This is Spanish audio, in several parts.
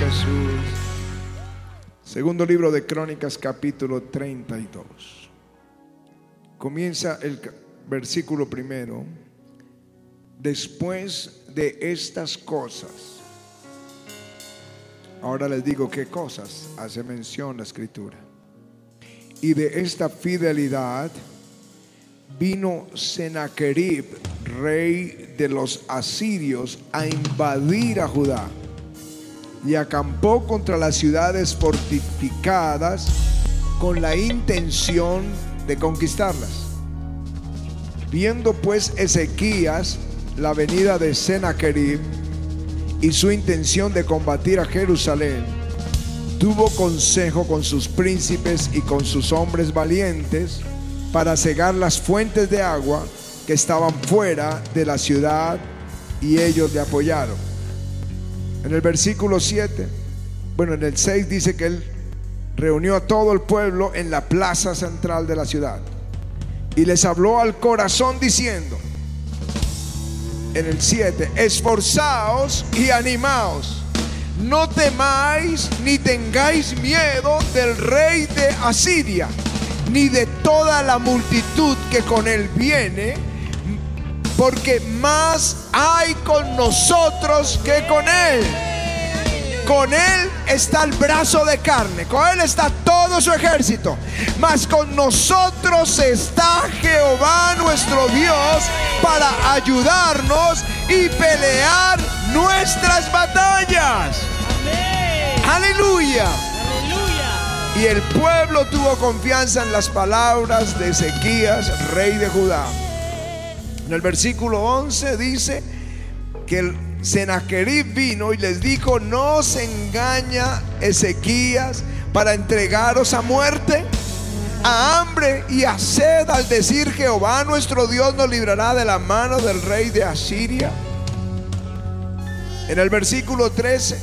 Jesús. Segundo libro de Crónicas, capítulo 32. Comienza el versículo primero. Después de estas cosas. Ahora les digo qué cosas hace mención la escritura. Y de esta fidelidad vino Sennacherib, rey de los asirios, a invadir a Judá y acampó contra las ciudades fortificadas con la intención de conquistarlas. Viendo pues Ezequías la venida de Sennacherib y su intención de combatir a Jerusalén, tuvo consejo con sus príncipes y con sus hombres valientes para cegar las fuentes de agua que estaban fuera de la ciudad y ellos le apoyaron. En el versículo 7, bueno, en el 6 dice que él reunió a todo el pueblo en la plaza central de la ciudad. Y les habló al corazón diciendo, en el 7, esforzaos y animaos, no temáis ni tengáis miedo del rey de Asiria, ni de toda la multitud que con él viene, porque más hay con nosotros que con él. Con él está el brazo de carne, con él está todo su ejército, mas con nosotros está Jehová nuestro Dios para ayudarnos y pelear nuestras batallas. Aleluya. Y el pueblo tuvo confianza en las palabras de Ezequías, rey de Judá. En el versículo 11 dice que el Sennacherib vino y les dijo, no se engaña Ezequías para entregaros a muerte, a hambre y a sed al decir Jehová nuestro Dios nos librará de la mano del rey de Asiria. En el versículo 13,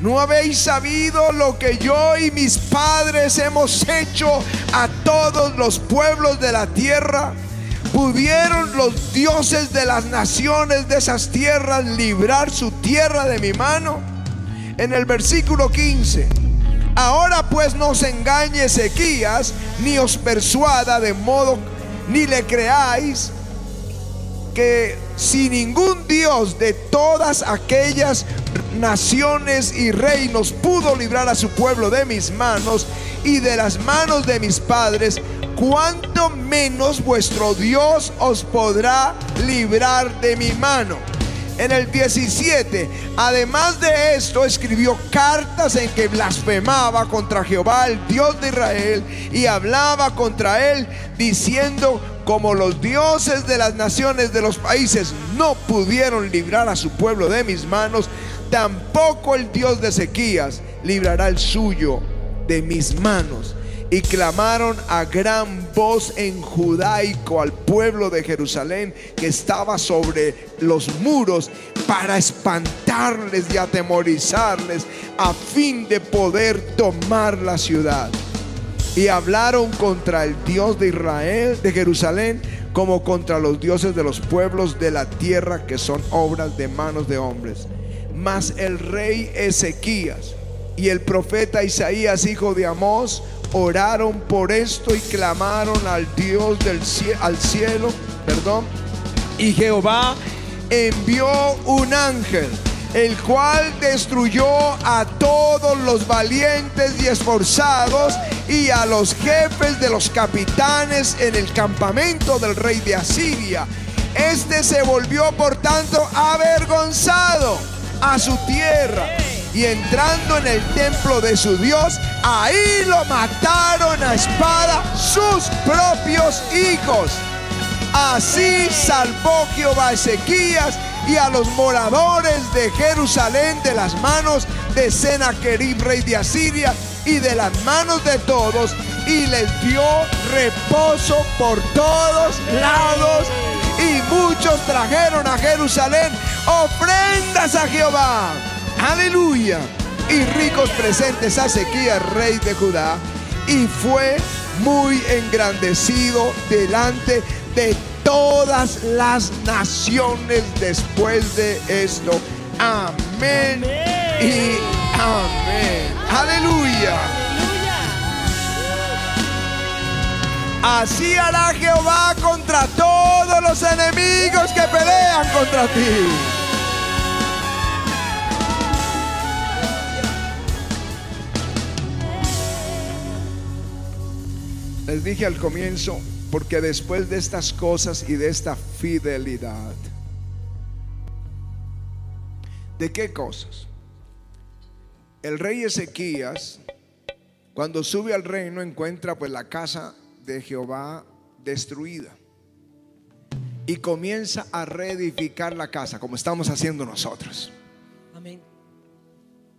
¿no habéis sabido lo que yo y mis padres hemos hecho a todos los pueblos de la tierra? ¿Pudieron los dioses de las naciones de esas tierras librar su tierra de mi mano? En el versículo 15. Ahora pues no os engañe Ezequías, ni os persuada de modo, ni le creáis que si ningún Dios de todas aquellas naciones y reinos pudo librar a su pueblo de mis manos y de las manos de mis padres, cuánto menos vuestro Dios os podrá librar de mi mano. En el 17, además de esto, escribió cartas en que blasfemaba contra Jehová, el Dios de Israel, y hablaba contra él, diciendo, como los dioses de las naciones de los países no pudieron librar a su pueblo de mis manos, tampoco el Dios de Ezequías librará el suyo de mis manos y clamaron a gran voz en judaico al pueblo de Jerusalén que estaba sobre los muros para espantarles y atemorizarles a fin de poder tomar la ciudad. Y hablaron contra el Dios de Israel, de Jerusalén, como contra los dioses de los pueblos de la tierra que son obras de manos de hombres. Mas el rey Ezequías y el profeta Isaías, hijo de Amós, oraron por esto y clamaron al Dios del cielo, al cielo, perdón, y Jehová envió un ángel, el cual destruyó a todos los valientes y esforzados y a los jefes de los capitanes en el campamento del rey de Asiria. Este se volvió por tanto avergonzado a su tierra y entrando en el templo de su Dios, ahí lo mataron a espada sus propios hijos. Así salvó Jehová Ezequías y a los moradores de Jerusalén de las manos de Sennacherib, rey de Asiria, y de las manos de todos, y les dio reposo por todos lados. Y muchos trajeron a Jerusalén ofrendas a Jehová aleluya, y ricos presentes a Ezequías, rey de Judá, y fue muy engrandecido delante de todas las naciones después de esto. Amén, y Amén. Aleluya. Así hará Jehová contra todos los enemigos que pelean contra ti. Les dije al comienzo, porque después de estas cosas y de esta fidelidad, ¿de qué cosas? El rey Ezequías, cuando sube al reino, encuentra pues la casa de Jehová destruida y comienza a reedificar la casa, como estamos haciendo nosotros. Amén.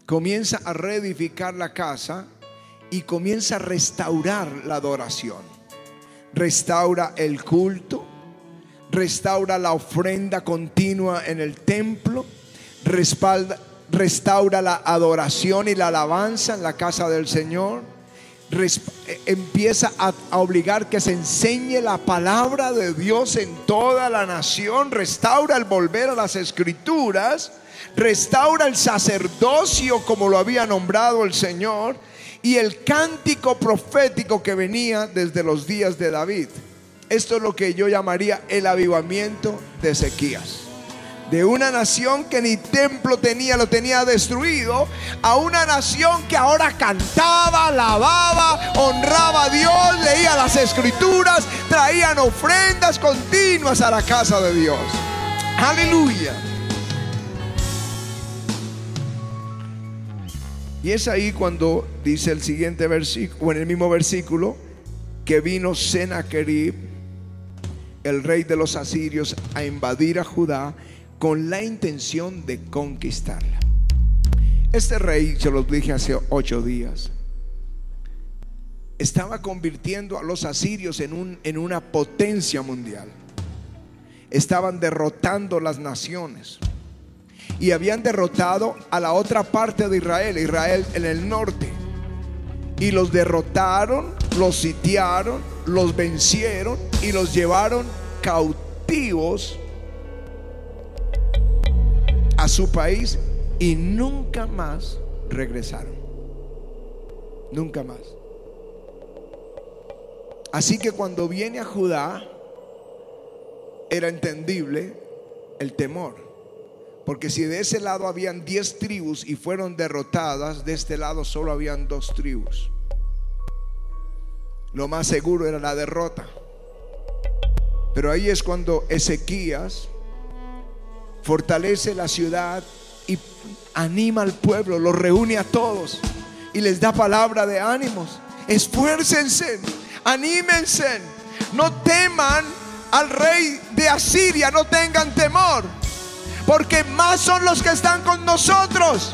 Comienza a reedificar la casa y comienza a restaurar la adoración. Restaura el culto, restaura la ofrenda continua en el templo, respalda, restaura la adoración y la alabanza en la casa del Señor. Eh, empieza a, obligar que se enseñe la palabra de Dios en toda la nación, restaura el volver a las escrituras, restaura el sacerdocio como lo había nombrado el Señor y el cántico profético que venía desde los días de David. Esto es lo que yo llamaría el avivamiento de Ezequías. De una nación que ni templo tenía, lo tenía destruido, a una nación que ahora cantaba, alababa, honraba a Dios, leía las escrituras, traían ofrendas continuas a la casa de Dios. Aleluya. Y es ahí cuando dice el siguiente versículo, o en el mismo versículo, que vino Sennacherib, el rey de los asirios, a invadir a Judá con la intención de conquistarla. Este rey, se los dije hace ocho días, estaba convirtiendo a los asirios en, un, en una potencia mundial. Estaban derrotando las naciones y habían derrotado a la otra parte de Israel, Israel en el norte. Y los derrotaron, los sitiaron, los vencieron y los llevaron cautivos su país y nunca más regresaron. Nunca más. Así que cuando viene a Judá, era entendible el temor. Porque si de ese lado habían diez tribus y fueron derrotadas, de este lado solo habían dos tribus. Lo más seguro era la derrota. Pero ahí es cuando Ezequías fortalece la ciudad y anima al pueblo, los reúne a todos y les da palabra de ánimos. Esfuércense, anímense, no teman al rey de Asiria, no tengan temor porque más son los que están con nosotros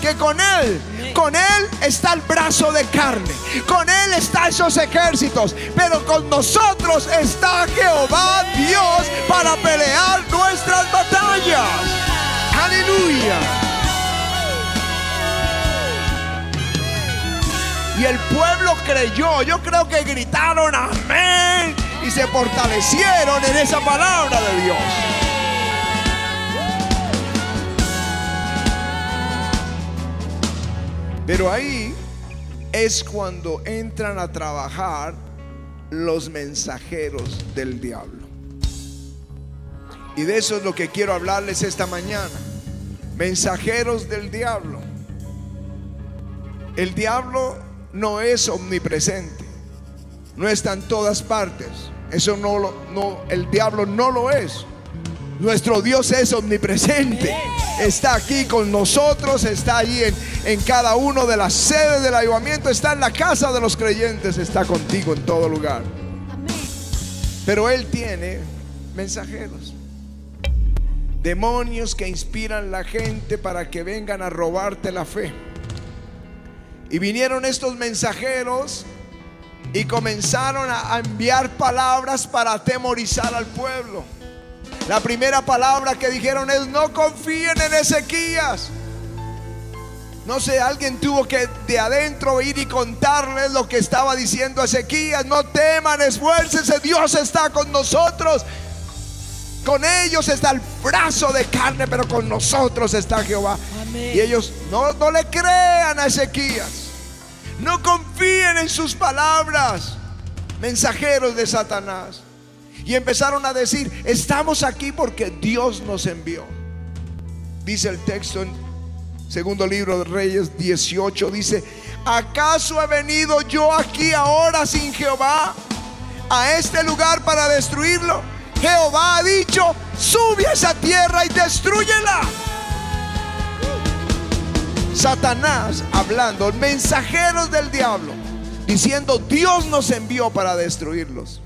que con Él. Con Él está el brazo de carne. Con Él están esos ejércitos. Pero con nosotros está Jehová Dios para pelear. Y el pueblo creyó. Yo creo que gritaron amén. Y se fortalecieron en esa palabra de Dios. Pero ahí es cuando entran a trabajar los mensajeros del diablo. Y de eso es lo que quiero hablarles esta mañana. Mensajeros del diablo. El diablo no es omnipresente. No está en todas partes. Eso no lo no el diablo no lo es. Nuestro Dios es omnipresente. Está aquí con nosotros, está allí en, en cada uno de las sedes del ayudamiento, está en la casa de los creyentes, está contigo en todo lugar. Pero Él tiene mensajeros. Demonios que inspiran la gente para que vengan a robarte la fe. Y vinieron estos mensajeros y comenzaron a enviar palabras para atemorizar al pueblo. La primera palabra que dijeron es no confíen en Ezequías. No sé, alguien tuvo que de adentro ir y contarles lo que estaba diciendo Ezequías. No teman, esfuércense, Dios está con nosotros. Con ellos está el brazo de carne, pero con nosotros está Jehová. Y ellos no, no le crean a Ezequías. No confíen en sus palabras, mensajeros de Satanás. Y empezaron a decir, estamos aquí porque Dios nos envió. Dice el texto en segundo libro de Reyes 18, dice, ¿acaso he venido yo aquí ahora sin Jehová a este lugar para destruirlo? Jehová ha dicho, sube a esa tierra y destruyela. Satanás hablando, mensajeros del diablo, diciendo, Dios nos envió para destruirlos.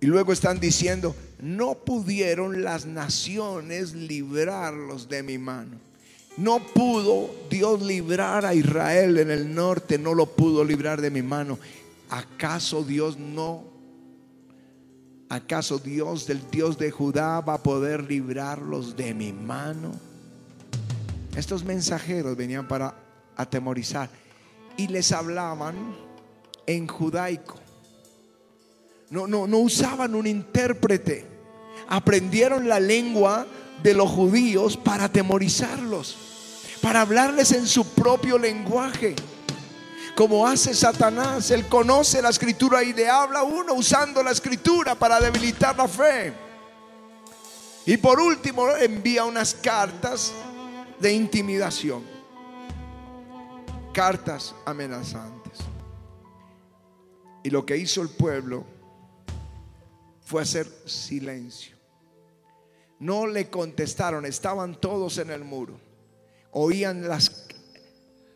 Y luego están diciendo, no pudieron las naciones librarlos de mi mano. No pudo Dios librar a Israel en el norte, no lo pudo librar de mi mano. ¿Acaso Dios no? ¿Acaso Dios del Dios de Judá va a poder librarlos de mi mano? Estos mensajeros venían para atemorizar y les hablaban en judaico. No, no, no usaban un intérprete. Aprendieron la lengua de los judíos para atemorizarlos, para hablarles en su propio lenguaje. Como hace Satanás, él conoce la escritura y le habla uno usando la escritura para debilitar la fe. Y por último envía unas cartas de intimidación, cartas amenazantes. Y lo que hizo el pueblo fue hacer silencio. No le contestaron, estaban todos en el muro. Oían las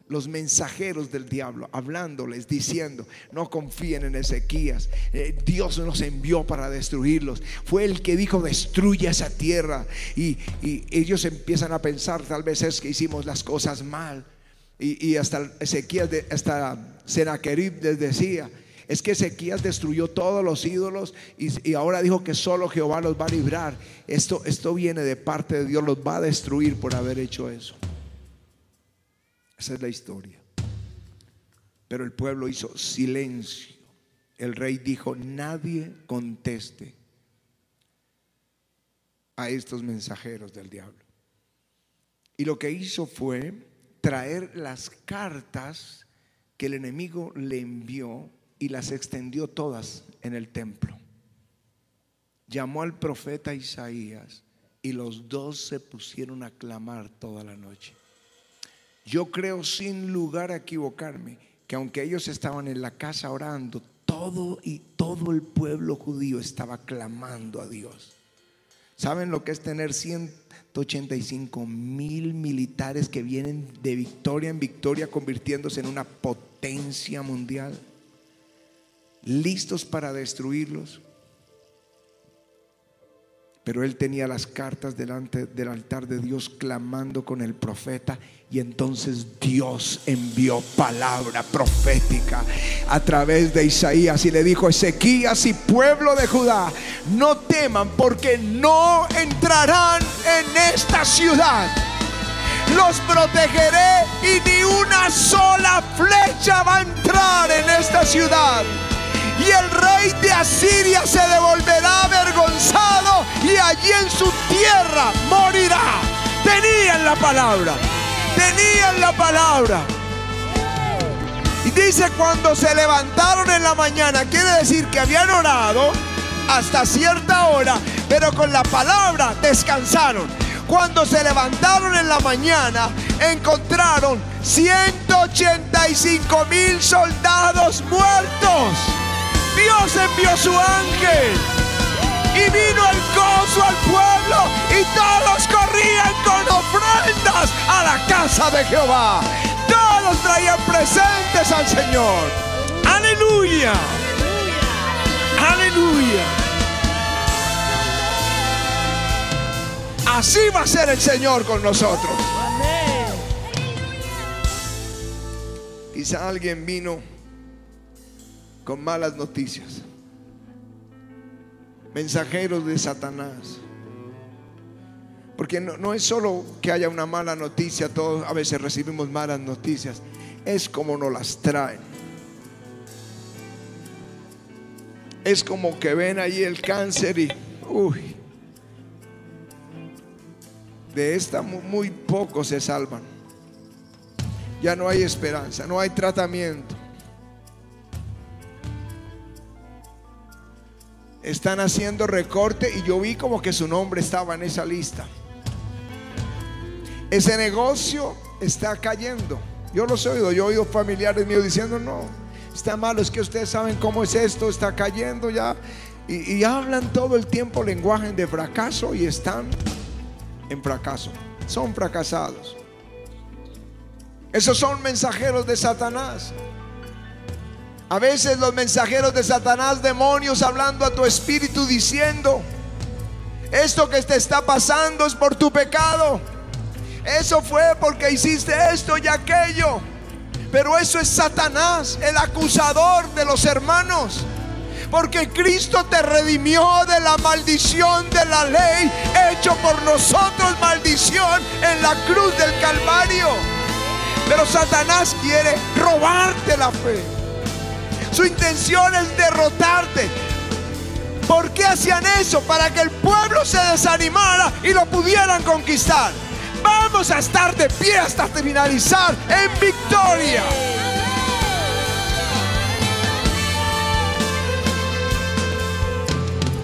los mensajeros del diablo, hablándoles, diciendo, no confíen en Ezequías, eh, Dios nos envió para destruirlos, fue el que dijo, destruye esa tierra. Y, ellos empiezan a pensar, tal vez es que hicimos las cosas mal. Y, hasta Ezequías, hasta Senaquerib les decía, es que Ezequías destruyó todos los ídolos y, y, ahora dijo que solo Jehová los va a librar. Esto, esto viene de parte de Dios, los va a destruir por haber hecho eso. Esa es la historia. Pero el pueblo hizo silencio. El rey dijo, nadie conteste a estos mensajeros del diablo. Y lo que hizo fue traer las cartas que el enemigo le envió y las extendió todas en el templo. Llamó al profeta Isaías y los dos se pusieron a clamar toda la noche. Yo creo sin lugar a equivocarme que aunque ellos estaban en la casa orando, todo y todo el pueblo judío estaba clamando a Dios. ¿Saben lo que es tener 185 mil militares que vienen de victoria en victoria convirtiéndose en una potencia mundial? Listos para destruirlos. Pero él tenía las cartas delante del altar de Dios clamando con el profeta y entonces Dios envió palabra profética a través de Isaías y le dijo, Ezequías y pueblo de Judá, no teman porque no entrarán en esta ciudad. Los protegeré y ni una sola flecha va a entrar en esta ciudad y el rey de Asiria se devolverá avergonzado y allí en su tierra morirá. Tenían la palabra, tenían la palabra. Y dice cuando se levantaron en la mañana, quiere decir que habían orado hasta cierta hora, pero con la palabra descansaron. Cuando se levantaron en la mañana, encontraron 185 mil soldados muertos. Dios envió su ángel y vino el gozo al pueblo y todos corrían con ofrendas a la casa de Jehová. Todos traían presentes al Señor. Aleluya. Aleluya. Así va a ser el Señor con nosotros. Quizá alguien vino con malas noticias. Mensajeros de Satanás. Porque no, es solo que haya una mala noticia, todos a veces recibimos malas noticias, es como nos las traen. Es como que ven allí el cáncer y, uy, de esta muy pocos se salvan. Ya no hay esperanza, no hay tratamiento. Están haciendo recorte y yo vi como que su nombre estaba en esa lista. Ese negocio está cayendo. Yo los he oído, yo he oído familiares míos diciendo, no, está malo, es que ustedes saben cómo es esto, está cayendo ya. Y, hablan todo el tiempo lenguaje de fracaso y están en fracaso. Son fracasados. Esos son mensajeros de Satanás. A veces los mensajeros de Satanás, demonios hablando a tu espíritu diciendo, esto que te está pasando es por tu pecado. Eso fue porque hiciste esto y aquello. Pero eso es Satanás, el acusador de los hermanos. Porque Cristo te redimió de la maldición de la ley, hecho por nosotros maldición en la cruz del Calvario. Pero Satanás quiere robarte la fe. Su intención es derrotarte. ¿Por qué hacían eso? Para que el pueblo se desanimara y lo pudieran conquistar. Vamos a estar de pie hasta finalizar en victoria.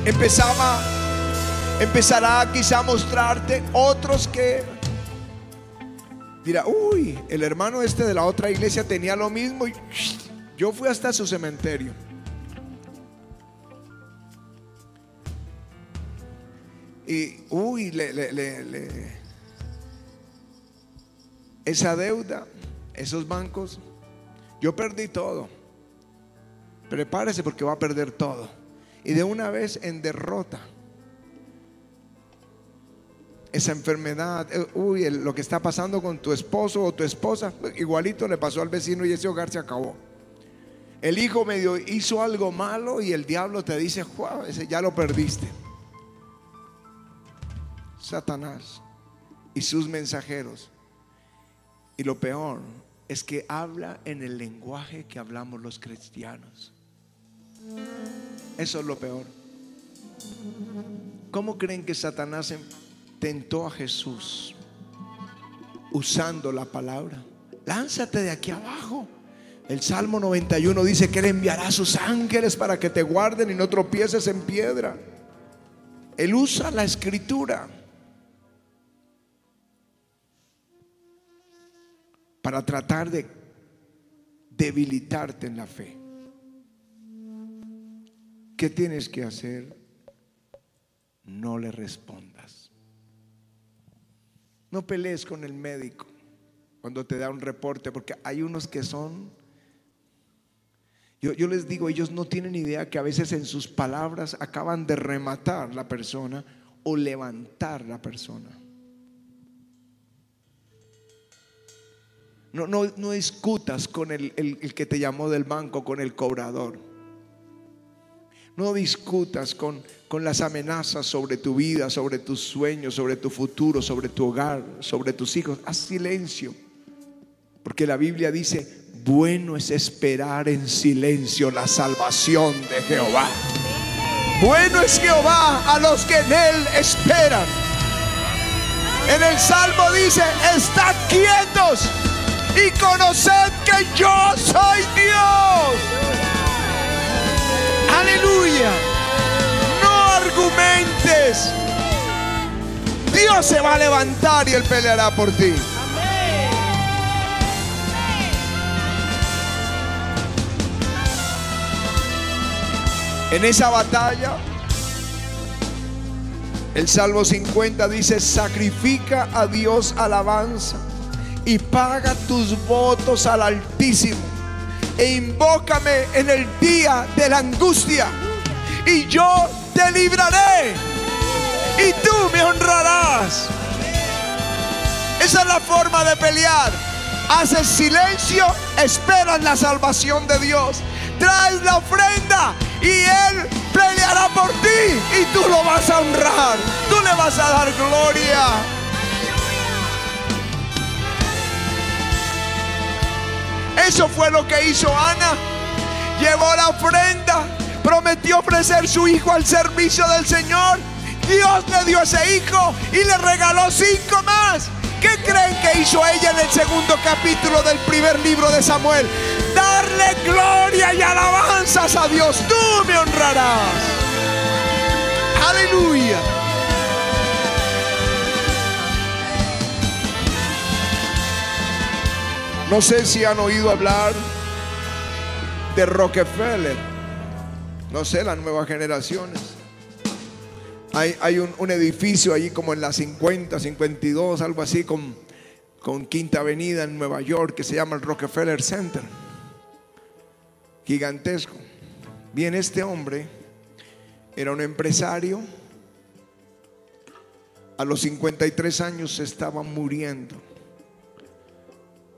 Empezaba, empezará quizá a mostrarte otros que dirá, uy, el hermano este de la otra iglesia tenía lo mismo y yo fui hasta su cementerio. Y, uy, le, esa deuda, esos bancos, yo perdí todo. Prepárese porque va a perder todo. Y de una vez en derrota. Esa enfermedad, eh, uy, lo que está pasando con tu esposo o tu esposa, igualito le pasó al vecino y ese hogar se acabó. El hijo medio hizo algo malo y el diablo te dice, ese ya lo perdiste. Satanás y sus mensajeros y lo peor es que habla en el lenguaje que hablamos los cristianos. Eso es lo peor. ¿Cómo creen que Satanás tentó a Jesús usando la palabra? Lánzate de aquí abajo. El Salmo 91 dice que Él enviará a sus ángeles para que te guarden y no tropieces en piedra. Él usa la escritura. para tratar de debilitarte en la fe. ¿Qué tienes que hacer? No le respondas. No pelees con el médico cuando te da un reporte, porque hay unos que son... Yo, les digo, ellos no tienen idea que a veces en sus palabras acaban de rematar la persona o levantar la persona. No, no, discutas con el, que te llamó del banco, con el cobrador. No discutas con, con las amenazas sobre tu vida, sobre tus sueños, sobre tu futuro, sobre tu hogar, sobre tus hijos. Haz silencio. Porque la Biblia dice, bueno es esperar en silencio la salvación de Jehová. Bueno es Jehová a los que en él esperan. En el Salmo dice, estad quietos y conoced que yo soy Dios. Aleluya. No argumentes. Dios se va a levantar y Él peleará por ti. En esa batalla, el Salmo 50 dice, sacrifica a Dios alabanza y paga tus votos al Altísimo. E invócame en el día de la angustia y yo te libraré y tú me honrarás. Esa es la forma de pelear. Haces silencio, esperas la salvación de Dios. Traes la ofrenda y Él peleará por ti y tú lo vas a honrar. Tú le vas a dar gloria. Eso fue lo que hizo Ana. Llevó la ofrenda, prometió ofrecer su hijo al servicio del Señor Dios le dio ese hijo y le regaló cinco más. ¿Qué creen que hizo ella en el segundo capítulo del primer libro de Samuel? Darle gloria y alabanzas a Dios. Tú me honrarás. Aleluya. No sé si han oído hablar de Rockefeller. No sé, las nuevas generaciones. Hay, un, edificio allí como en la 50, 52, algo así, con, con Quinta Avenida en Nueva York, que se llama el Rockefeller Center. Gigantesco. Bien, este hombre era un empresario. A los 53 años se estaba muriendo.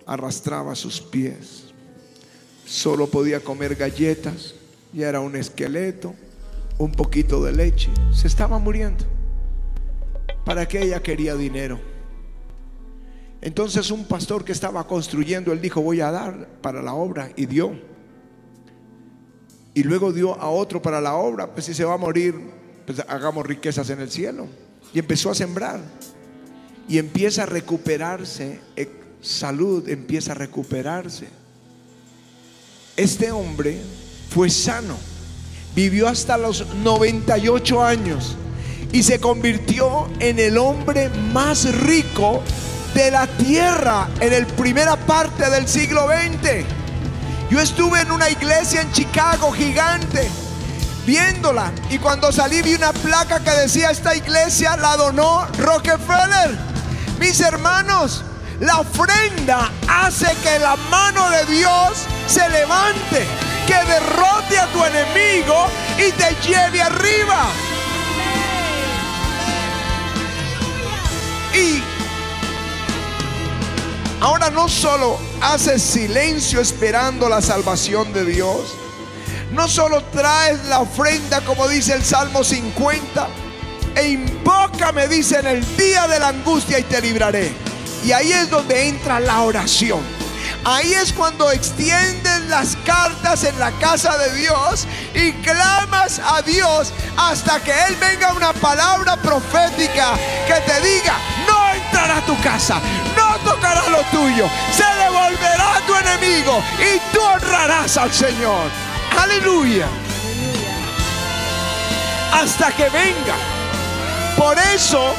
Arrastraba sus pies. Solo podía comer galletas. Ya era un esqueleto un poquito de leche. Se estaba muriendo. ¿Para qué ella quería dinero? Entonces un pastor que estaba construyendo, él dijo, voy a dar para la obra y dio. Y luego dio a otro para la obra, pues si se va a morir, pues hagamos riquezas en el cielo. Y empezó a sembrar. Y empieza a recuperarse, eh, salud empieza a recuperarse. Este hombre fue sano Vivió hasta los 98 años y se convirtió en el hombre más rico de la tierra en la primera parte del siglo XX. Yo estuve en una iglesia en Chicago gigante viéndola y cuando salí vi una placa que decía esta iglesia la donó Rockefeller. Mis hermanos, la ofrenda hace que la mano de Dios se levante que derrote a tu enemigo y te lleve arriba. Y ahora no solo haces silencio esperando la salvación de Dios, no solo traes la ofrenda como dice el Salmo 50, e invoca, me dice, en el día de la angustia y te libraré. Y ahí es donde entra la oración. Ahí es cuando extiendes las cartas en la casa de Dios y clamas a Dios hasta que Él venga una palabra profética que te diga, no entrará a tu casa, tocará lo tuyo, se devolverá a tu enemigo y tú honrarás al Señor. Aleluya. Hasta que venga. Por eso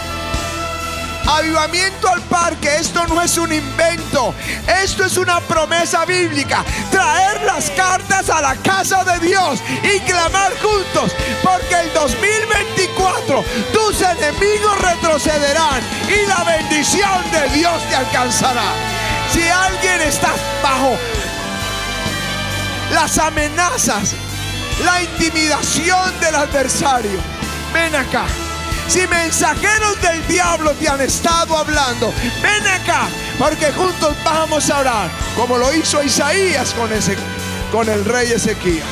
Avivamiento al parque, esto no es un invento, esto es una promesa bíblica. Traer las cartas a la casa de Dios y clamar juntos, porque el 2024 tus enemigos retrocederán y la bendición de Dios te alcanzará. Si alguien está bajo las amenazas, la intimidación del adversario, ven acá. Si mensajeros del diablo te han estado hablando, ven acá, porque juntos vamos a orar, como lo hizo Isaías con, ese, con el rey Ezequías.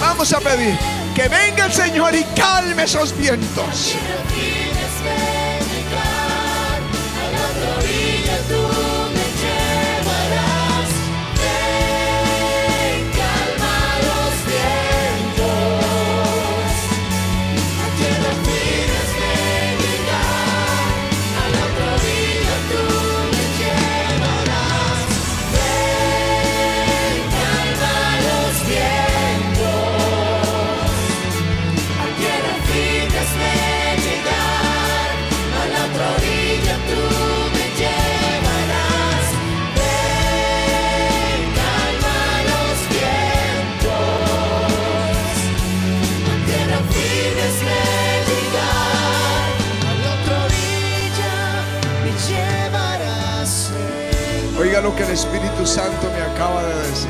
Vamos a pedir que venga el Señor y calme esos vientos. Lo que el Espíritu Santo me acaba de decir.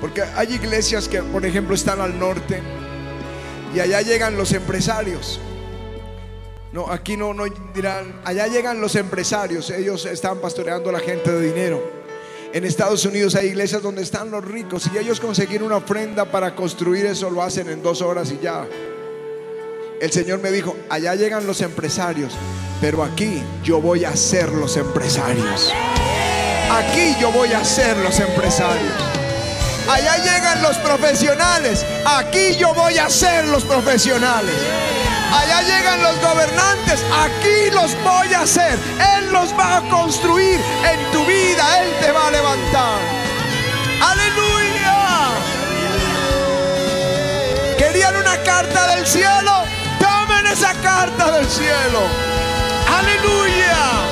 Porque hay iglesias que, por ejemplo, están al norte y allá llegan los empresarios. No, aquí no, no dirán, allá llegan los empresarios, ellos están pastoreando a la gente de dinero. En Estados Unidos hay iglesias donde están los ricos y ellos conseguir una ofrenda para construir eso lo hacen en dos horas y ya. El Señor me dijo, allá llegan los empresarios, pero aquí yo voy a ser los empresarios. Aquí yo voy a ser los empresarios. Allá llegan los profesionales, aquí yo voy a ser los profesionales. Allá llegan los gobernantes, aquí los voy a hacer. Él los va a construir en tu vida, Él te va a levantar. Aleluya. ¿Querían una carta del cielo? Tomen esa carta del cielo. Aleluya.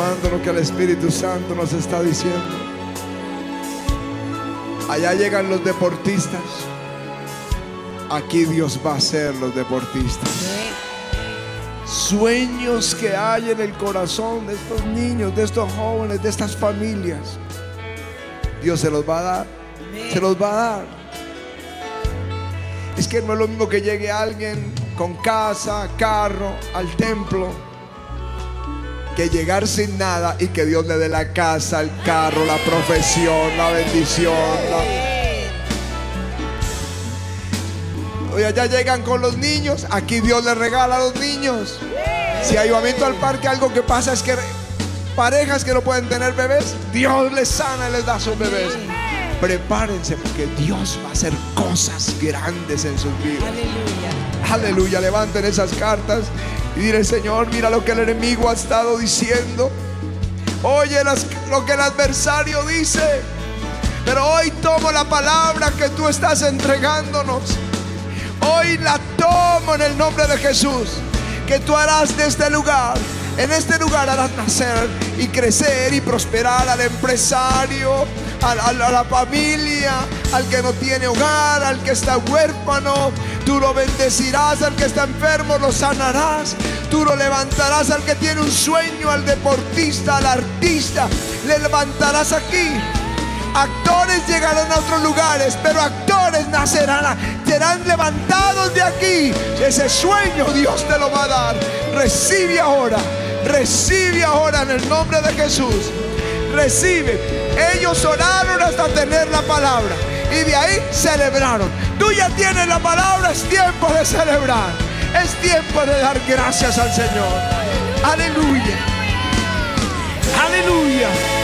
Tomando lo que el Espíritu Santo nos está diciendo. Allá llegan los deportistas. Aquí Dios va a ser los deportistas. Sueños que hay en el corazón de estos niños, de estos jóvenes, de estas familias. Dios se los va a dar. Se los va a dar. Es que no es lo mismo que llegue alguien con casa, carro, al templo que llegar sin nada y que Dios le dé la casa, el carro, la profesión, la bendición. Oye, ya llegan con los niños, aquí Dios le regala a los niños. Si hay aumento al parque, algo que pasa es que parejas que no pueden tener bebés, Dios les sana y les da sus bebés. Prepárense porque Dios va a hacer cosas grandes en sus vidas. Aleluya. Aleluya. Levanten esas cartas y dile, Señor, mira lo que el enemigo ha estado diciendo. Oye lo que el adversario dice. Pero hoy tomo la palabra que tú estás entregándonos. Hoy la tomo en el nombre de Jesús. Que tú harás de este lugar. En este lugar harás nacer y crecer y prosperar al empresario, a, la familia, al que no tiene hogar, al que está huérfano. Tú lo bendecirás al que está enfermo, lo sanarás. Tú lo levantarás al que tiene un sueño, al deportista, al artista. Le levantarás aquí. Actores llegarán a otros lugares, pero actores nacerán, serán levantados de aquí. Ese sueño Dios te lo va a dar. Recibe ahora, recibe ahora en el nombre de Jesús. Recibe. Ellos oraron hasta tener la palabra. Y de ahí celebraron. Tú ya tienes la palabra, es tiempo de celebrar. Es tiempo de dar gracias al Señor. Aleluya. Aleluya.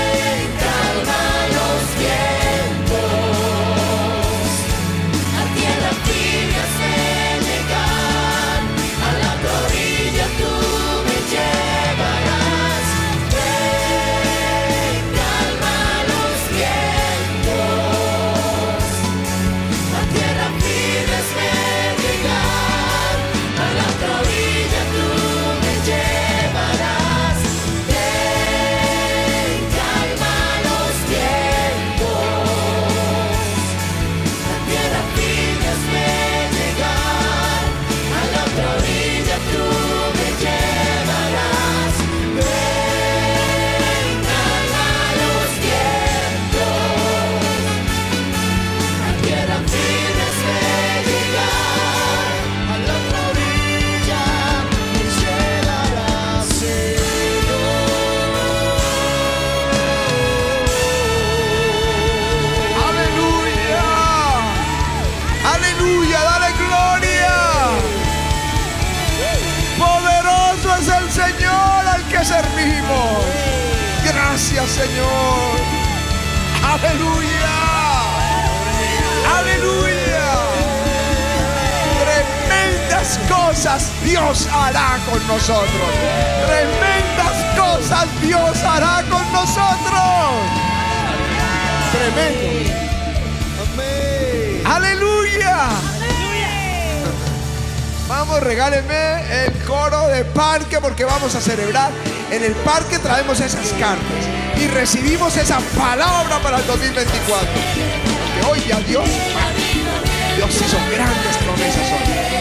Señor. Aleluya. Aleluya. Tremendas cosas Dios hará con nosotros. Tremendas cosas Dios hará con nosotros. Tremendo. Aleluya. Vamos, regálenme el coro de parque porque vamos a celebrar. En el parque traemos esas cartas y recibimos esa palabra para el 2024. Que hoy ya Dios, Dios hizo grandes promesas hoy.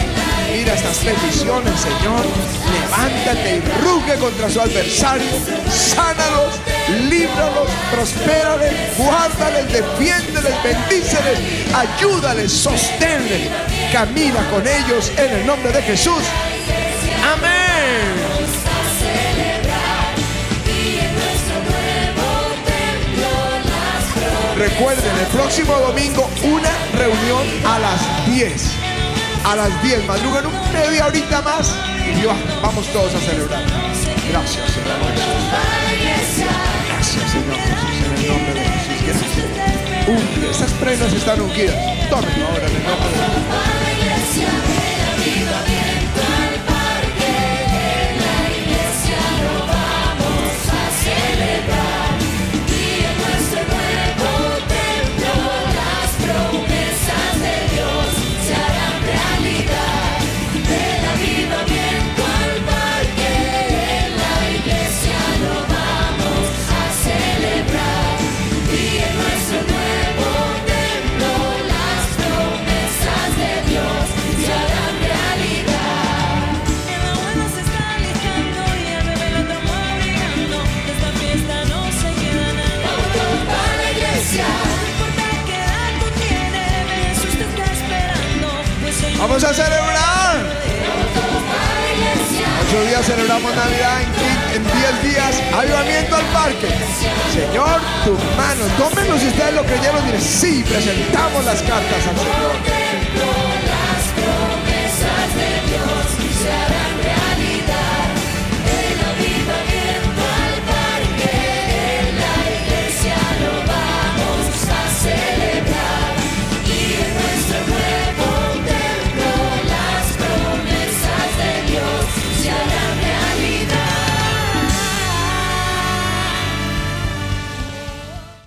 Mira estas peticiones, Señor. Levántate y ruge contra su adversario. Sánalos, líbralos, prospérales, guárdales, defiéndeles, bendíceles, ayúdales, sosténles. Camina con ellos en el nombre de Jesús. Amén. Recuerden, el próximo domingo una reunión a las 10. A las 10, madrugan un media horita más y vamos todos a celebrar. Gracias, Señor. Gracias, Señor Jesús, en el nombre de Jesús. Gracias. estas prendas están ungidas. Tomen ahora en el nombre de Jesús.